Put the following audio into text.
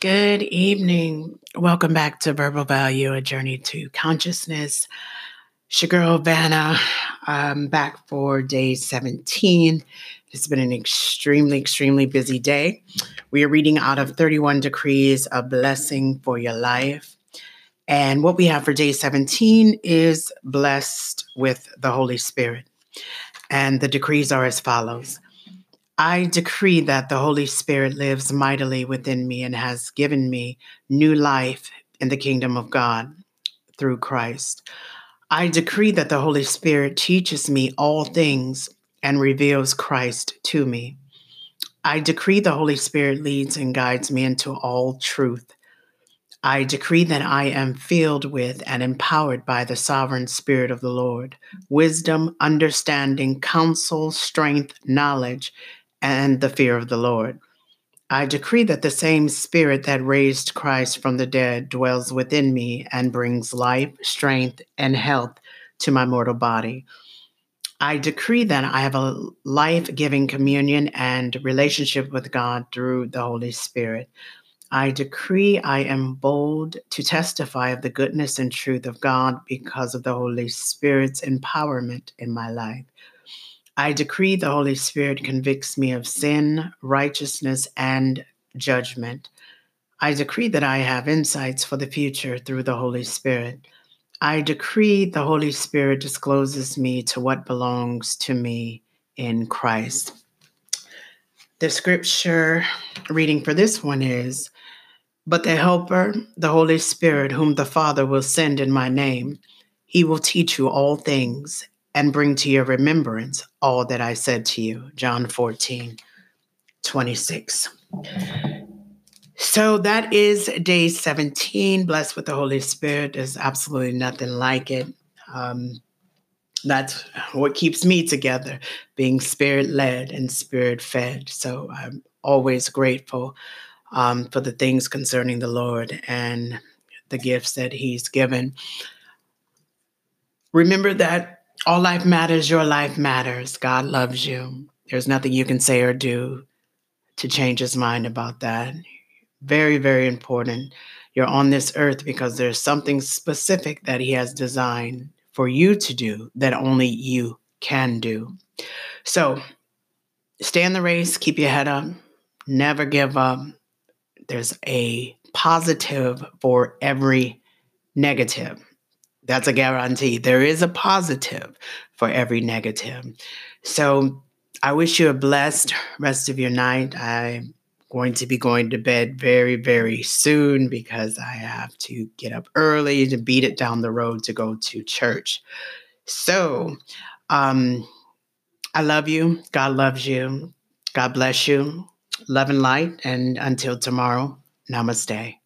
Good evening. Welcome back to Verbal Value, a journey to consciousness. It's your girl Vanna. I'm back for day 17. It's been an extremely, extremely busy day. We are reading out of 31 Decrees of Blessing for Your Life. And what we have for day 17 is blessed with the Holy Spirit. And the decrees are as follows I decree that the Holy Spirit lives mightily within me and has given me new life in the kingdom of God through Christ. I decree that the Holy Spirit teaches me all things and reveals Christ to me. I decree the Holy Spirit leads and guides me into all truth. I decree that I am filled with and empowered by the sovereign Spirit of the Lord wisdom, understanding, counsel, strength, knowledge, and the fear of the Lord. I decree that the same Spirit that raised Christ from the dead dwells within me and brings life, strength, and health to my mortal body. I decree that I have a life giving communion and relationship with God through the Holy Spirit. I decree I am bold to testify of the goodness and truth of God because of the Holy Spirit's empowerment in my life. I decree the Holy Spirit convicts me of sin, righteousness, and judgment. I decree that I have insights for the future through the Holy Spirit. I decree the Holy Spirit discloses me to what belongs to me in Christ. The scripture reading for this one is But the Helper, the Holy Spirit, whom the Father will send in my name, he will teach you all things and bring to your remembrance all that I said to you. John 14, 26. So that is day 17. Blessed with the Holy Spirit. There's absolutely nothing like it. Um, that's what keeps me together, being spirit led and spirit fed. So I'm always grateful um, for the things concerning the Lord and the gifts that He's given. Remember that all life matters, your life matters. God loves you. There's nothing you can say or do to change his mind about that. Very, very important. You're on this earth because there's something specific that he has designed for you to do that only you can do. So stay in the race, keep your head up, never give up. There's a positive for every negative. That's a guarantee. There is a positive for every negative. So I wish you a blessed rest of your night. I'm going to be going to bed very, very soon because I have to get up early to beat it down the road to go to church. So, um, I love you. God loves you. God bless you. Love and light. And until tomorrow, namaste.